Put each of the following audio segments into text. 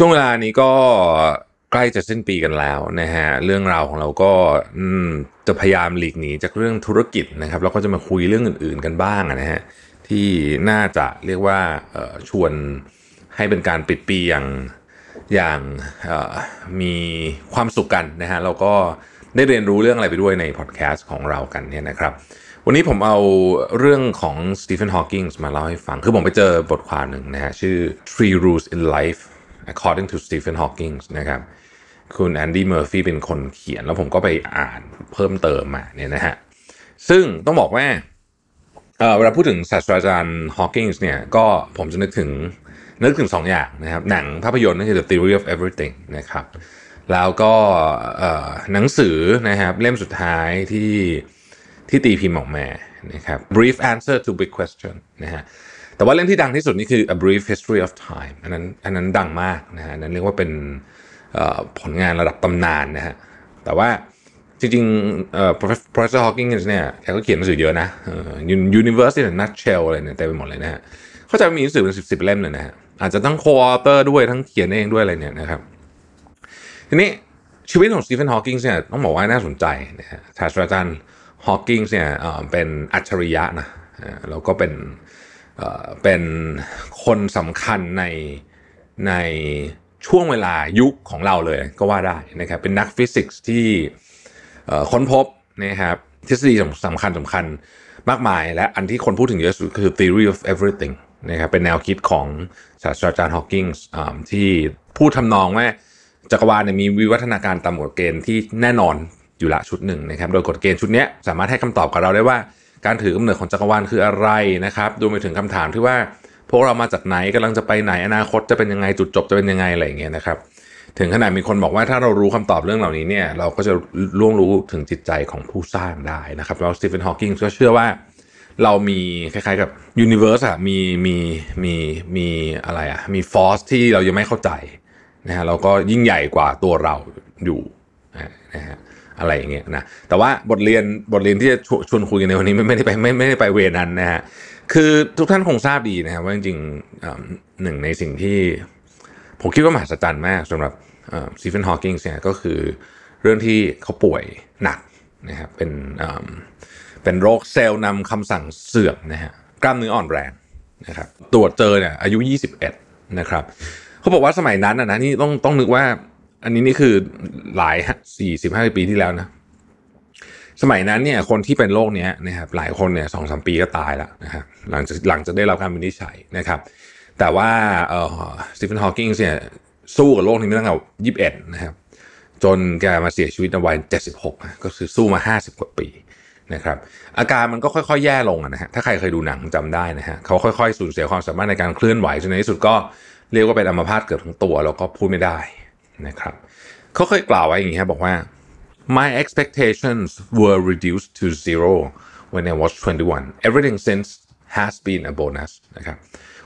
ช่วงเวลานี้ก็ใกล้จะสิ้นปีกันแล้วนะฮะเรื่องราวของเราก็จะพยายามหลีกหนีจากเรื่องธุรกิจนะครับแล้วก็จะมาคุยเรื่องอื่น ๆกันบ้างนะฮะที่น่าจะเรียกว่าชวนให้เป็นการปิดปีอย่างอย่างมีความสุขกันนะฮะแล้วก็ได้เรียนรู้เรื่องอะไรไปด้วยในพอดแคสต์ของเรากันเนี่ยนะครับ วันนี้ผมเอาเรื่องของสตีเฟนฮอว์กิงส์มาเล่าให้ฟัง คือผมไปเจอบทความหนึ่งนะฮะชื่อ Three Rules in Life according to Stephen Hawking นะครับคุณแอนดี้เมอร์ฟี่เป็นคนเขียน แล้วผมก็ไปอ่านเพิ่มเติมมาเนี่ยนะฮะซึ่งต้องบอกว่าเออเวลาพูดถึงศาสตราจารย์ฮอว์กิงส์เนี่ยก็ผมจะนึกถึงนึกถึงสองอย่างนะครับ หนังภาพยนตร์นั่นคือ The Theory of Everything นะครับ แล้วก็หนังสือนะครับเล่มสุดท้ายที่ที่ตีพิมพ์ออกมานะครับ Brief Answer to Big Question นะฮะ แต่ว่าเล่มที่ดังที่สุดนี่คือ A Brief History of Time อันนั้นอันนั้นดังมากนะฮะนั้นเรียกว่าเป็นผลงานระดับตำนานนะฮะแต่ว่าจริงๆเอ่อ Professor Hawking เนี่ยแกก็เขียนหนังสือเยอะนะ Universe in a Nutshell อะไรเนี่ยเต็มไปหมดเลยนะฮะเข้าใจว่ามีหนังสือเป็นสิบสิบเล่มเลยนะฮะอาจจะทั้ง co-author ด้วยทั้งเขียนเองด้วยอะไรเนี่ยนะครับ ทีนี้ชีวิตของสตีเฟนฮอว์กิงเนี่ยต้องบอกว่าน่าสนใจนะฮะศาสตราจารย์ฮอว์กิงเนี่ยเป็นอัจฉริยะนะแล้วก็เป็น เป็นคนสำคัญในในช่วงเวลายุคของเราเลยก็ว่าได้นะครับเป็นนักฟิสิกส์ที่ค้นพบนะครับทฤษฎีสำคัญสำคัญมากมาย และอันที่คนพูดถึงเยอะสุดคือ theory of everything นะครับเป็นแนวคิดของศาสตราจารย์ฮอว์กิงส์ที่พูดทำนองว่าจักรวาลมีวิวัฒนาการตามกฎเกณฑ์ที่แน่นอนอยู่ละชุดหนึ่งนะครับ โดยกฎเกณฑ์ชุดนี้สามารถให้คำตอบกับเราได้ว่า การถือกำเนิดของจักรวาลคืออะไรนะครับรวมไปถึงคำถามที่ว่าพวกเรามาจากไหนกำลังจะไปไหนอนาคตจะเป็นยังไงจุดจบจะเป็นยังไงอะไรอย่างเงี้ยนะครับ ถึงขนาดมีคนบอกว่าถ้าเรารู้คำตอบเรื่องเหล่านี้เนี่ย เราก็จะล่วงรู้ถึงจิตใจของผู้สร้างได้นะครับแล้วสตีเฟนฮอว์กิงก็เชื่อว่าเรามีคล้ายๆกับ universe อะมีมีมีมีอะไรอะมี force ที่เรายังไม่เข้าใจนะฮะเราก็ยิ่งใหญ่กว่าตัวเราอยู่นะฮะ อะไรอย่างเงี้ยนะแต่ว่าบทเรียนบทเรียนที่จะชวนคุยกันในวันนี้ไม่ไม่ได้ไปไม่ไม่ได้ไป way นั้นนะฮะคือทุกท่านคงทราบดีนะครับว่าจริงๆหนึ่งในสิ่งที่ผมคิดว่ามหัศจรรย์มากสำหรับสตีเฟนฮอว์กิงเนี่ยก็คือเรื่องที่เขาป่วยหนักนะครับเป็นเป็นโรคเซลล์นำคำสั่งเสื่อมนะฮะกล้ามเนื้ออ่อนแรงนะครับตรวจเจอเนี่ยอายุ 21 นะครับเขาบอกว่าสมัยนั้นนะนี่ต้องต้องนึกว่า อันนี้นี่คือหลายสี่สิบห้าปีที่แล้วนะ สมัยนั้นเนี่ย คนที่เป็นโรคเนี้ยนะครับหลายคนเนี่ยสองสามปีก็ตายแล้วนะครับหลังจากหลังจากได้รับการวินิจฉัยนะครับ แต่ว่าเอ่อสตีเฟนฮอว์กิงเนี่ยสู้กับโรคนี้มาตั้งแต่ยี่สิบเอ็ดนะครับ จนแกมาเสียชีวิตในวัยเจ็ดสิบหกก็คือสู้มาห้าสิบกว่าปีนะครับอาการมันก็ค่อยๆ แย่ลงนะฮะถ้าใครเคยดูหนังจำได้นะฮะเขาค่อยๆ สูญเสียความสามารถในการเคลื่อนไหวจนในที่สุดก็เรียกว่าเป็นอัมพาตเกือบทั้งตัว แล้วก็พูดไม่ได้ นะครับเขาเคยกล่าวไว้อย่างนี้ครับบอกว่า my expectations were reduced to zero when I was 21 everything since has been a bonus นะครับ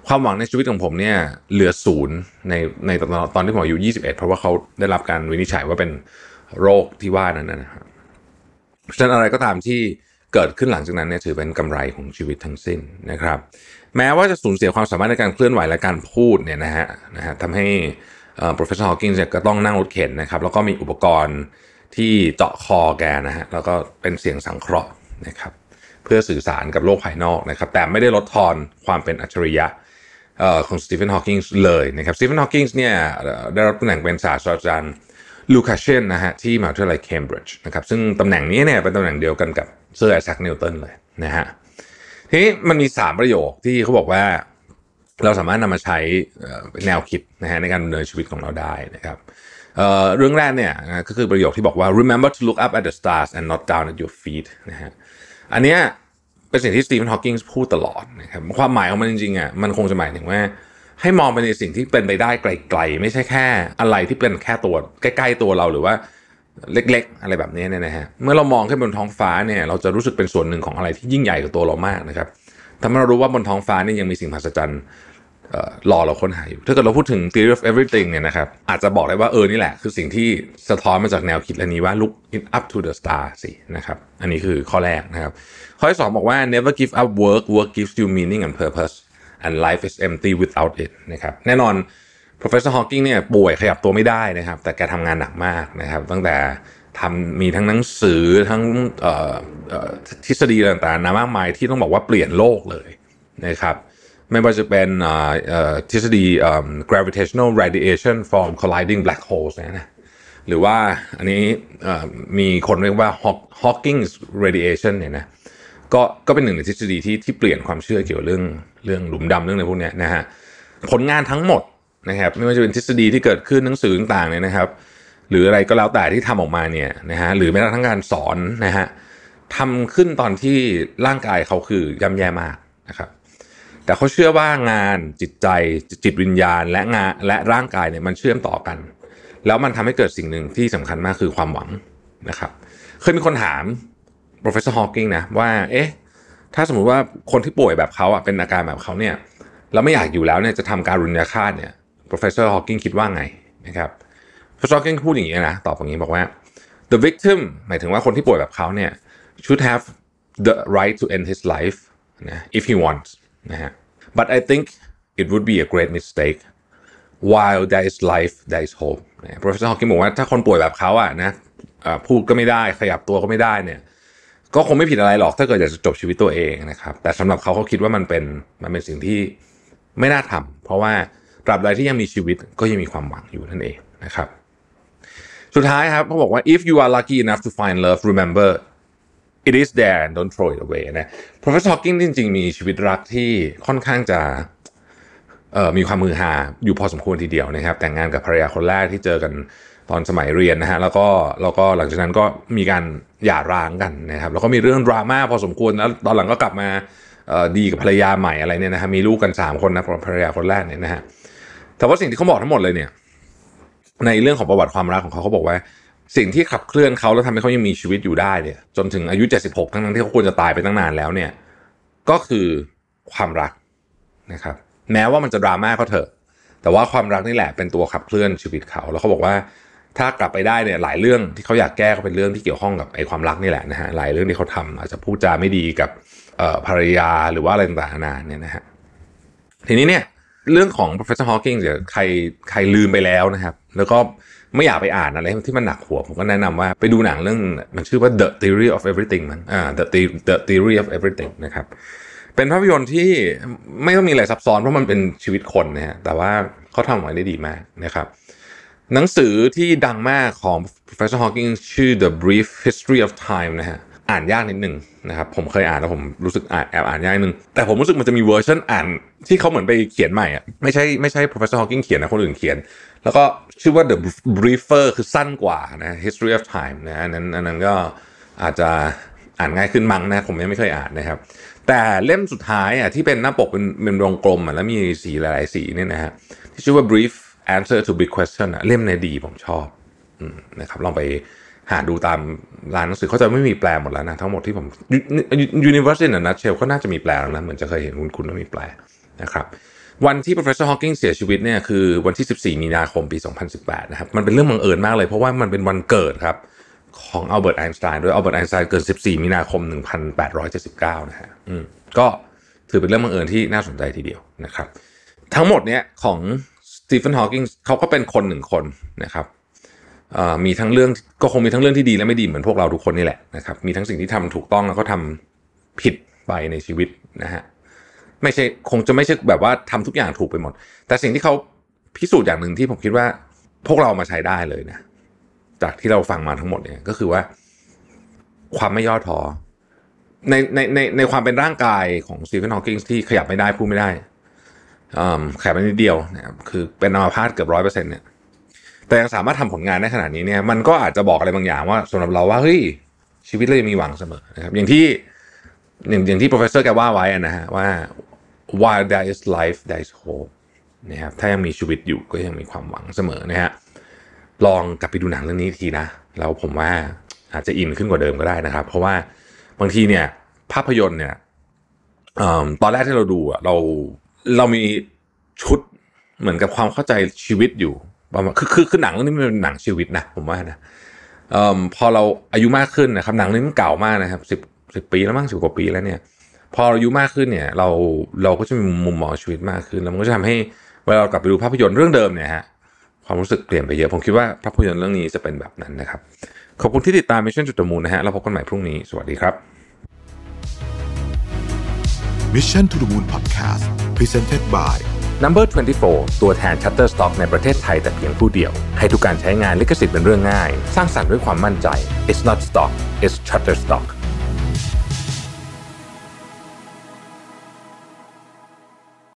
ความหวังในชีวิตของผมเนี่ยเหลือศูนย์ในในตอนตอนที่ผมอายุ 21 เพราะว่าเขาได้รับการวินิจฉัยว่าเป็นโรคที่ว่านั้นนะครับเพราะฉะนั้นอะไรก็ตามที่เกิดขึ้นหลังจากนั้นเนี่ยถือเป็นกำไรของชีวิตทั้งสิ้นนะครับ แม้ว่าจะสูญเสียความสามารถในการเคลื่อนไหวและการพูดเนี่ยนะฮะนะฮะทำให้ professor Hawking เนี่ยก็ต้องนั่งรถเข็นนะครับ แล้วก็มีอุปกรณ์ที่เจาะคอแกนะฮะแล้วก็เป็นเสียงสังเคราะห์นะครับเพื่อสื่อสารกับโลกภายนอกนะครับ แต่ไม่ได้ลดทอนความเป็นอัจฉริยะของสตีเฟนฮอว์กิงเลยนะครับสตีเฟนฮอว์กิงส์เนี่ยได้รับตำแหน่งเป็นศาสตราจารย์ Lucasian นะฮะที่มหาวิทยาลัยเคมบริดจ์นะครับซึ่งตำแหน่งนี้เนี่ยเป็นตำแหน่งเดียวกันกับเซอร์ไอแซคนิวตันเลยนะฮะทีนี้มันมี 3 ประโยคที่เขาบอกว่า เราสามารถนำมาใช้แนวคิดนะฮะในการดำเนินชีวิตของเราได้นะครับเเรื่องแรกเนี่ยก็คือประโยคที่บอกว่า remember to look up at the stars and not down at your feet นะฮะอันเนี้ยเป็นสิ่งที่สตีเฟนฮอว์กิงพูดตลอดนะครับความหมายของมันจริงๆอะมันคงจะหมายถึงว่า ให้มองไปในสิ่งที่เป็นไปได้ไกลๆ ไม่ใช่แค่อะไรที่เป็นแค่ตัวใกล้ๆตัวเราหรือว่าเล็ก ๆ อะไรแบบนี้เนี่ยนะฮะเมื่อเรามองขึ้นบนท้องฟ้าเนี่ยเราจะรู้สึกเป็นส่วนหนึ่งของอะไรที่ยิ่งใหญ่กับตัวเรามากนะครับทำให้เรารู้ว่าบนท้องฟ้านี่ยังมีสิ่งมหัศจรรย์ รอเราค้นหาอยู่ ถ้าเกิดเราพูดถึง theory of everything เนี่ยนะครับ อาจจะบอกได้ว่าเออนี่แหละ คือสิ่งที่สะท้อนมาจากแนวคิดอันนี้ว่า look up to the star สินะครับ อันนี้คือข้อแรกนะครับ ข้อที่สองบอกว่า never give up work work gives you meaning and purpose and life is empty without it นะครับ แน่นอน professor Hawking เนี่ยป่วยขยับตัวไม่ได้นะครับ แต่แกทำงานหนักมากนะครับ ตั้งแต่ทำมีทั้งหนังสือทั้งทฤษฎีต่างๆนามากมายที่ต้องบอกว่าเปลี่ยนโลกเลยนะครับ ไม่ว่าจะเป็นทฤษฎี gravitational radiation from colliding black holes นะหรือว่าอันนี้มีคนเรียกว่า Hawking's radiation เนี่ยนะก็ก็เป็นหนึ่งในทฤษฎีที่ที่เปลี่ยนความเชื่อเกี่ยวเรื่องเรื่องหลุมดำเรื่องอะไรพวกนี้นะฮะผลงานทั้งหมดนะครับไม่ว่าจะเป็นทฤษฎีที่เกิดขึ้นหนังสือต่างๆเนี่ยนะครับ หรืออะไรก็แล้วแต่ที่ทำออกมาเนี่ยนะฮะหรือแม้กระทั่งการสอนนะฮะทำขึ้นตอนที่ร่างกายเขาคือย่ำแย่มากนะครับ แต่เขาเชื่อว่างานจิตใจจิตวิญญาณ และงานและร่างกายเนี่ยมันเชื่อมต่อกัน แล้วมันทำให้เกิดสิ่งหนึ่งที่สำคัญมากคือความหวังนะครับเคยมีคนถาม professor Hawking นะว่าเอ๊ะถ้าสมมุติว่าคนที่ป่วยแบบเขาอะเป็นอาการแบบเขาเนี่ยแล้วไม่อยากอยู่แล้วเนี่ยจะทำการรุนยาฆาตเนี่ย professor Hawking คิดว่าไงนะครับ professor Hawking พูดอย่างนี้นะตอบอย่างนี้บอกว่า the victim หมายถึงว่าคนที่ป่วยแบบเขาเนี่ย should have the right to end his life นะ if he wants นะฮะ but I think it would be a great mistake while there is life there is hope นะ professor Hawking บอกว่าถ้าคนป่วยแบบเขาอะนะพูดก็ไม่ได้ขยับตัวก็ไม่ได้เนี่ย ก็คงไม่ผิดอะไรหรอกถ้าเกิดอยากจะจบชีวิตตัวเองนะครับ แต่สำหรับเขาเขาคิดว่ามันเป็นมันเป็นสิ่งที่ไม่น่าทำเพราะว่าตราบใดที่ยังมีชีวิตก็ยังมีความหวังอยู่นั่นเองนะครับ สุดท้ายครับเขาบอกว่า if you are lucky enough to find love remember it is there and don't throw it away นะ professor Hawking จริง ๆ มีชีวิตรักที่ค่อนข้างจะมีความมือหาอยู่พอสมควรทีเดียวนะครับ แต่งงานกับภรรยาคนแรกที่เจอกันตอนสมัยเรียนนะฮะแล้วก็แล้วก็หลังจากนั้นก็มีการหย่าร้างกันนะครับ แล้วก็มีเรื่องดราม่าพอสมควรแล้วตอนหลังก็กลับมาดีกับภรรยาใหม่อะไรเนี่ยนะฮะมีลูกกัน 3 คนนะภรรยาคนแรกเนี่ยนะฮะแต่ว่าสิ่งที่เขาบอกทั้งหมดเลยเนี่ยในเรื่องของประวัติความรักของเขาเขาบอกว่า สิ่งที่ขับเคลื่อนเขาแล้วทำให้เขายังมีชีวิตอยู่ได้เนี่ย จนถึงอายุ 76 ทั้งนั้นที่เขาควรจะตายไปตั้งนานแล้วเนี่ย ก็คือความรักนะครับ แม้ว่ามันจะดราม่าก็เถอะ แต่ว่าความรักนี่แหละเป็นตัวขับเคลื่อนชีวิตเขา แล้วเขาบอกว่าถ้ากลับไปได้เนี่ยหลายเรื่องที่เขาอยากแก้ก็เป็นเรื่องที่เกี่ยวข้องกับไอ้ความรักนี่แหละนะฮะหลายเรื่องที่เขาทำอาจจะพูดจาไม่ดีกับภรรยาหรือว่าอะไรต่างๆนาเนี่ยนะฮะทีนี้เนี่ยเรื่องของ professor Hawking เดี๋ยวใครใครลืมไปแล้วนะครับ แล้วก็ ไม่อยากไปอ่านอะไรที่มันหนักหัวผมก็แนะนำว่าไปดูหนังเรื่องมันชื่อว่า The Theory of Everything มันอ่า The The Theory of Everything นะครับเป็นภาพยนตร์ที่ไม่ต้องมีอะไรซับซ้อนเพราะมันเป็นชีวิตคนนะฮะแต่ว่าเขาทำออกมาได้ดีมากนะครับหนังสือที่ดังมากของ Professor Hawking ชื่อ The Brief History of Time นะฮะอ่านยากนิดนึงนะครับผมเคยอ่านแล้วผมรู้สึกอ่านแอบอ่านยากนึงแต่ผมรู้สึกมันจะมีเวอร์ชันอ่านที่เขาเหมือนไปเขียนใหม่อะไม่ใช่ไม่ใช่ Professor Hawking เขียนนะคนอื่นเขียน แล้วก็ชื่อว่า The Briefer คือสั้นกว่านะ History of Time นะอันนั้นอันนั้นก็อาจจะอ่านง่ายขึ้นมั้งนะ ผมยังไม่เคยอ่านนะครับ แต่เล่มสุดท้ายอะที่เป็นหน้าปกเป็นเป็นวงกลมอะแล้วมีสีหลายๆสีเนี่ยนะฮะที่ชื่อว่า Brief answer to big question อะเล่มในดีผมชอบนะครับลองไปหาดูตามร้านหนังสือเขาน่าจะมีแปลหมดแล้วนะ ทั้งหมดที่ผม University นะนัทเชลก็น่าจะมีแปลแล้วนะ เหมือนจะเคยเห็นคุ้นๆว่ามีแปลนะครับ วันที่ professor Hawking เสียชีวิตเนี่ยคือวันที่ 14 มีนาคมปี 2018 นะครับ มันเป็นเรื่องบังเอิญมากเลย เพราะว่ามันเป็นวันเกิดครับ ของอัลเบิร์ตไอน์สไตน์ด้วยอัลเบิร์ตไอน์สไตน์เกิด 14 มีนาคม 1879 นะฮะอืมก็ถือเป็นเรื่องบังเอิญที่น่าสนใจทีเดียวนะครับ ทั้งหมดเนี้ยของสตีเฟนฮอว์กิงเขาก็เป็นคนหนึ่งคนนะครับมีทั้งเรื่องก็คงมีทั้งเรื่องที่ดีและไม่ดีเหมือนพวกเราทุกคนนี่แหละนะครับมีทั้งสิ่งที่ทำถูกต้องแล้วก็ทำผิดไปในชีวิตนะฮะ ไม่ใช่คงจะไม่ใช่แบบว่าทำทุกอย่างถูกไปหมด แต่สิ่งที่เขาพิสูจน์อย่างหนึ่งที่ผมคิดว่า พวกเรามาใช้ได้เลยนะจากที่เราฟังมาทั้งหมดเนี่ยก็คือว่า ความไม่ย่อท้อในในในในความเป็นร่างกายของสตีเฟนฮอว์กิงที่ขยับไม่ได้พูดไม่ได้แขกไปนิดเดียวนะครับคือเป็นอัมพาตเกือบร้อยเปอร์เซ็นต์เนี่ย แต่ยังสามารถทำผลงานได้ขนาดนี้เนี่ย มันก็อาจจะบอกอะไรบางอย่างว่าสำหรับเราว่าเฮ้ยชีวิตเรายังมีหวังเสมอนะครับ อย่างที่อย่างอย่างที่ professor แกว่าไว้นะฮะว่า while there is life there is hope นะครับถ้ายังมีชีวิตอยู่ก็ยังมีความหวังเสมอนะฮะลองกลับไปดูหนังเรื่องนี้ทีนะแล้วผมว่าอาจจะอินขึ้นกว่าเดิมก็ได้นะครับ เพราะว่าบางทีเนี่ยภาพยนตร์เนี่ยตอนแรกที่เราดูเราเรามีชุดเหมือนกับความเข้าใจชีวิตอยู่ประมาณคือคือคือหนังเรื่องนี้มันเป็นหนังชีวิตนะผมว่านะอพอเราอายุมากขึ้นนะครับหนังนี้มันเก่ามากนะครับสิบสิบปีแล้วมั้งสิบกว่าปีแล้วเนี่ย พออายุมากขึ้นเนี่ย เราเราก็จะมีมุมมองชีวิตมากขึ้น แล้วมันก็จะทำให้เวลาเรากลับไปดูภาพยนตร์เรื่องเดิมเนี่ยฮะความรู้สึกเปลี่ยนไปเยอะ ผมคิดว่าภาพยนตร์เรื่องนี้จะเป็นแบบนั้นนะครับ ขอบคุณที่ติดตาม Mission จุดมูลนะฮะแล้วพบกันใหม่พรุ่งนี้ สวัสดีครับ Mission to the Moon Podcast Presented by Number 24 ตัวแทน Shutterstock ในประเทศไทยแต่เพียงผู้เดียว ให้ทุกการใช้งานลิขสิทธิ์เป็นเรื่องง่าย สร้างสรรค์ด้วยความมั่นใจ It's not stock it's Shutterstock